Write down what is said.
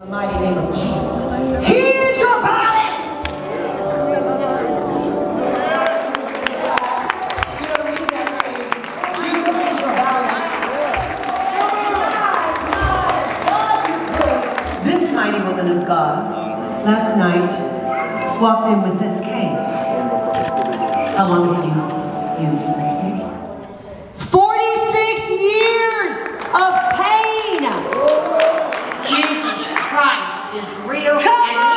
the mighty name of Jesus. Here's your balance! Jesus is your balance. This mighty woman of God, last night, walked in with this cane. How long have you used this cane? is real Come and